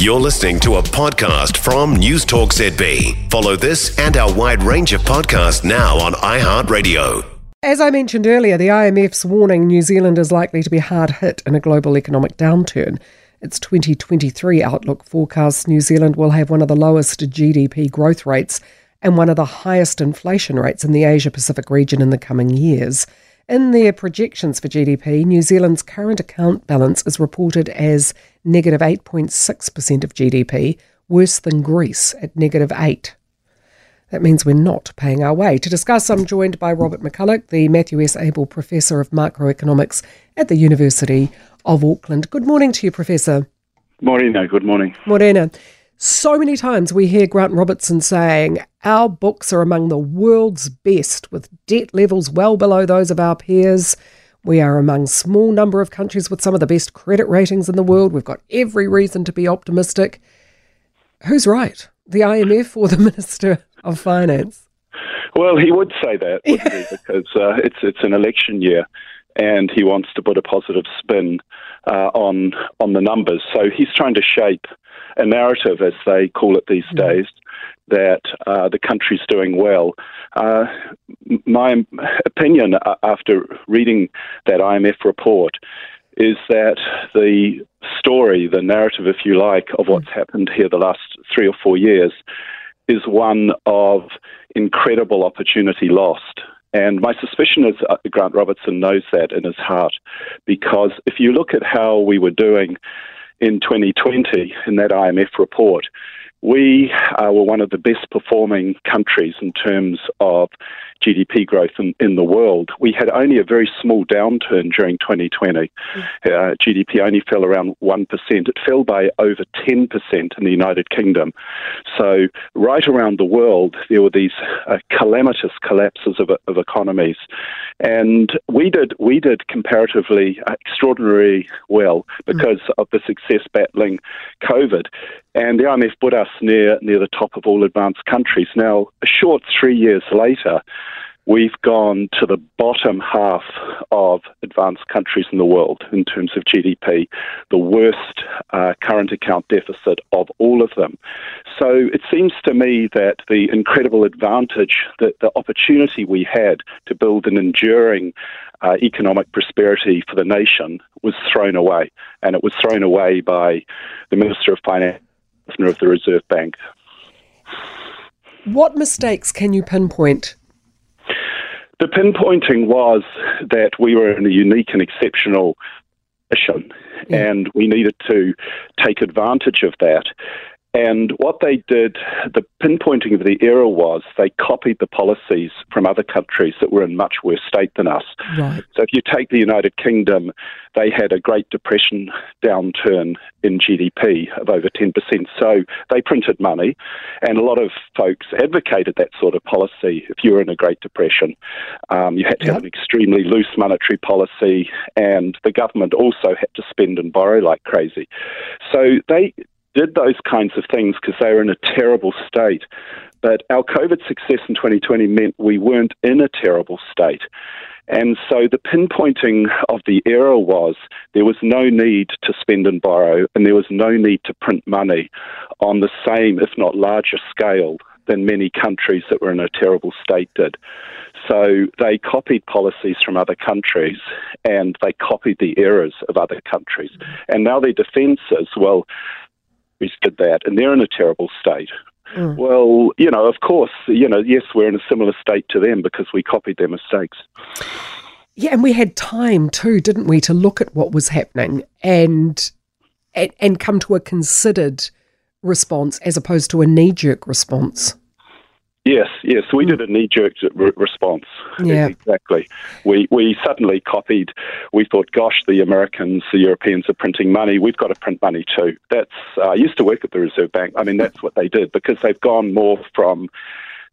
You're listening to a podcast from News Talk ZB. Follow this and our wide range of podcasts now on iHeartRadio. As I mentioned earlier, the IMF's warning New Zealand is likely to be hard hit in a global economic downturn. Its 2023 outlook forecasts New Zealand will have one of the lowest GDP growth rates and one of the highest inflation rates in the Asia Pacific region in the coming years. In their projections for GDP, New Zealand's current account balance is reported as negative 8.6% of GDP, worse than Greece at negative 8. That means we're not paying our way. To discuss, I'm joined by Robert MacCulloch, the Matthew S. Abel Professor of Macroeconomics at the University of Auckland. Good morning to you, Professor. Morena, uh, good morning. Morena. So many times we hear Grant Robertson saying our books are among the world's best, with debt levels well below those of our peers. We are among small number of countries with some of the best credit ratings in the world. We've got every reason to be optimistic. Who's right, the IMF or the Minister of Finance? Well, he would say that, wouldn't he? Because uh, it's it's an election year, and he wants to put a positive spin uh, on on the numbers. So he's trying to shape a narrative, as they call it these mm. days, that uh, the country's doing well. Uh, my opinion uh, after reading that IMF report is that the story, the narrative, if you like, of what's mm. happened here the last three or four years is one of incredible opportunity lost. And my suspicion is uh, Grant Robertson knows that in his heart, because if you look at how we were doing in 2020 in that IMF report, we uh, were one of the best performing countries in terms of GDP growth in, in the world. We had only a very small downturn during 2020. Mm. Uh, GDP only fell around 1%. It fell by over 10% in the United Kingdom. So, right around the world, there were these uh, calamitous collapses of, of economies. And we did, we did comparatively extraordinarily well because mm. of the success battling COVID. And the IMF put us near, near the top of all advanced countries. Now, a short three years later, we've gone to the bottom half of advanced countries in the world in terms of GDP, the worst uh, current account deficit of all of them. So it seems to me that the incredible advantage, that the opportunity we had to build an enduring uh, economic prosperity for the nation was thrown away. And it was thrown away by the Minister of Finance, Governor of the Reserve Bank. What mistakes can you pinpoint the pinpointing was that we were in a unique and exceptional position, yeah. and we needed to take advantage of that. And what they did, the pinpointing of the error was they copied the policies from other countries that were in much worse state than us. Right. So if you take the United Kingdom, they had a Great Depression downturn in GDP of over 10%. So they printed money, and a lot of folks advocated that sort of policy. If you were in a Great Depression, um, you had to yep. have an extremely loose monetary policy, and the government also had to spend and borrow like crazy. So they did those kinds of things because they were in a terrible state. But our COVID success in 2020 meant we weren't in a terrible state. And so the pinpointing of the error was there was no need to spend and borrow, and there was no need to print money on the same, if not larger scale, than many countries that were in a terrible state did. So they copied policies from other countries and they copied the errors of other countries. And now their defense is well, did that, and they're in a terrible state. Mm. Well, you know, of course, you know, yes, we're in a similar state to them because we copied their mistakes. Yeah, and we had time too, didn't we, to look at what was happening and and, and come to a considered response as opposed to a knee jerk response. Yes, yes, we did a knee-jerk re- response. Yeah, exactly. We we suddenly copied. We thought, gosh, the Americans, the Europeans are printing money. We've got to print money too. That's. Uh, I used to work at the Reserve Bank. I mean, that's what they did because they've gone more from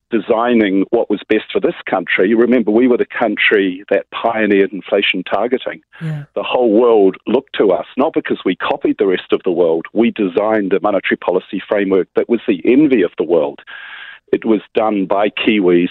designing what was best for this country. You remember, we were the country that pioneered inflation targeting. Yeah. The whole world looked to us, not because we copied the rest of the world, we designed a monetary policy framework that was the envy of the world. It was done by Kiwis,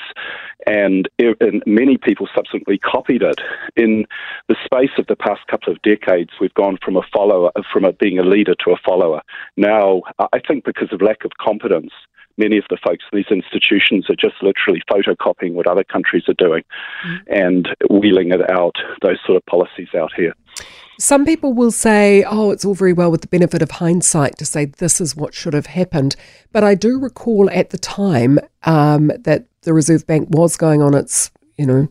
and, and, many people subsequently copied it. In the space of the past couple of decades, we've gone from a follower, from a, being a leader to a follower. Now, I think because of lack of competence, many of the folks in these institutions are just literally photocopying what other countries are doing mm. and wheeling it out, those sort of policies out here. Some people will say, oh, it's all very well with the benefit of hindsight to say this is what should have happened. But I do recall at the time um, that the Reserve Bank was going on its, you know,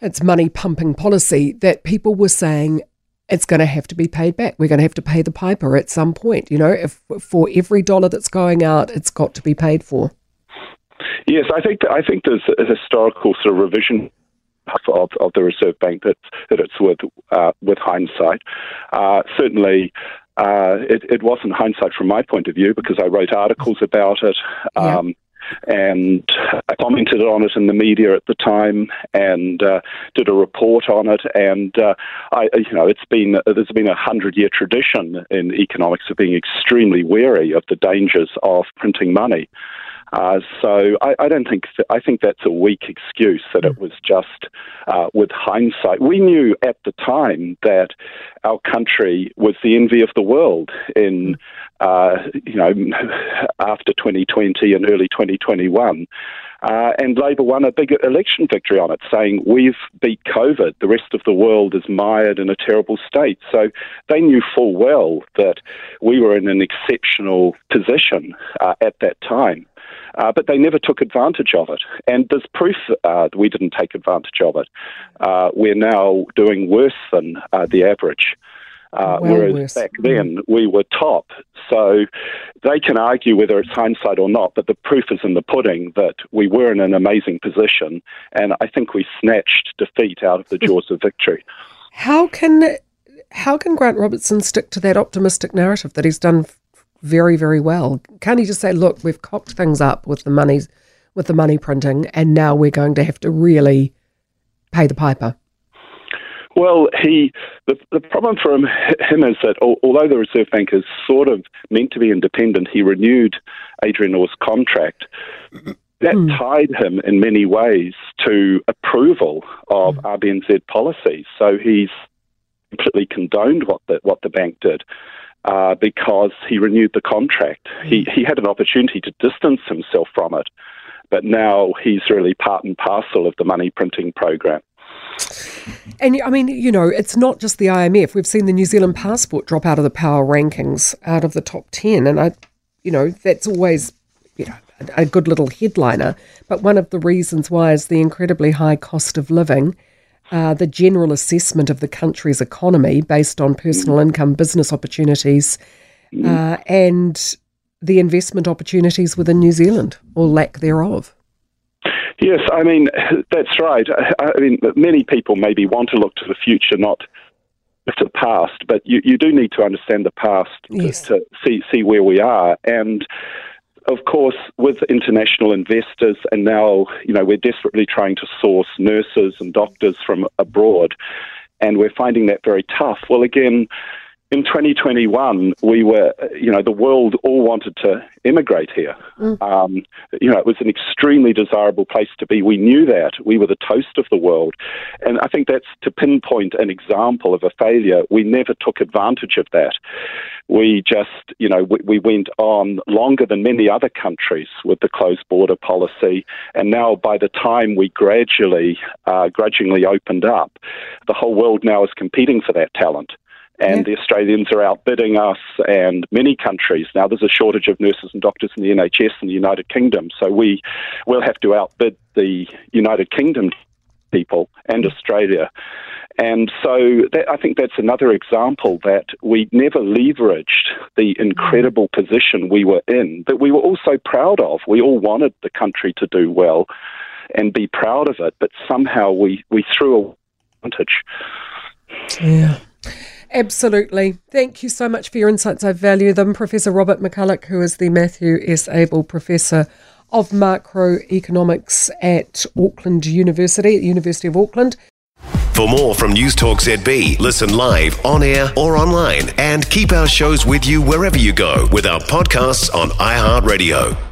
its money pumping policy that people were saying it's going to have to be paid back. We're going to have to pay the piper at some point. You know, if for every dollar that's going out, it's got to be paid for. Yes, I think I think there's a historical sort of revision of, of the Reserve Bank that, that it's with, uh, with hindsight. Uh, certainly, uh, it, it, wasn't hindsight from my point of view because I wrote articles about it. Um, yeah. And I commented on it in the media at the time, and uh, did a report on it. And uh, I, you know, it's been there's been a hundred-year tradition in economics of being extremely wary of the dangers of printing money. Uh, so I, I, don't think th- I think that's a weak excuse that it was just uh, with hindsight. We knew at the time that our country was the envy of the world in uh, you know after 2020 and early 2021. Uh, and Labor won a big election victory on it, saying, We've beat COVID. The rest of the world is mired in a terrible state. So they knew full well that we were in an exceptional position uh, at that time. Uh, but they never took advantage of it. And there's proof uh, that we didn't take advantage of it. Uh, we're now doing worse than uh, the average. Uh, well whereas worse. back then we were top. So they can argue whether it's hindsight or not, but the proof is in the pudding that we were in an amazing position, and I think we snatched defeat out of the jaws of victory. How can how can Grant Robertson stick to that optimistic narrative that he's done very, very well. Can't he just say, look, we've cocked things up with the money, with the money printing, and now we're going to have to really pay the piper? Well, he the, the problem for him, him is that although the Reserve Bank is sort of meant to be independent, he renewed Adrian Orr's contract. That mm. tied him in many ways to approval of mm. RBNZ policies. So he's completely condoned what the what the bank did uh, because he renewed the contract. He, he had an opportunity to distance himself from it, but now he's really part and parcel of the money printing program. And I mean, you know, it's not just the IMF. We've seen the New Zealand passport drop out of the power rankings, out of the top 10. And I, you know, that's always, you know, a good little headliner. But one of the reasons why is the incredibly high cost of living uh, the general assessment of the country's economy based on personal income, business opportunities, uh, and the investment opportunities within New Zealand or lack thereof. Yes, I mean, that's right. I mean, many people maybe want to look to the future, not to the past, but you, you do need to understand the past yes. to, to see, see where we are. And of course, with international investors, and now you know we're desperately trying to source nurses and doctors from abroad, and we're finding that very tough. Well, again, in 2021, we were, you know, the world all wanted to immigrate here. Mm. Um, you know, it was an extremely desirable place to be. We knew that. We were the toast of the world. And I think that's to pinpoint an example of a failure. We never took advantage of that. We just, you know, we, we went on longer than many other countries with the closed border policy. And now, by the time we gradually, uh, grudgingly opened up, the whole world now is competing for that talent and yeah. the Australians are outbidding us and many countries. Now there's a shortage of nurses and doctors in the NHS in the United Kingdom, so we will have to outbid the United Kingdom people and mm. Australia. And so that, I think that's another example that we never leveraged the mm. incredible position we were in, that we were also proud of. We all wanted the country to do well and be proud of it, but somehow we, we threw a advantage. Yeah. Absolutely. Thank you so much for your insights. I value them. Professor Robert MacCulloch, who is the Matthew S. Abel Professor of Macroeconomics at Auckland University, at the University of Auckland. For more from News Talk ZB, listen live, on air, or online, and keep our shows with you wherever you go with our podcasts on iHeartRadio.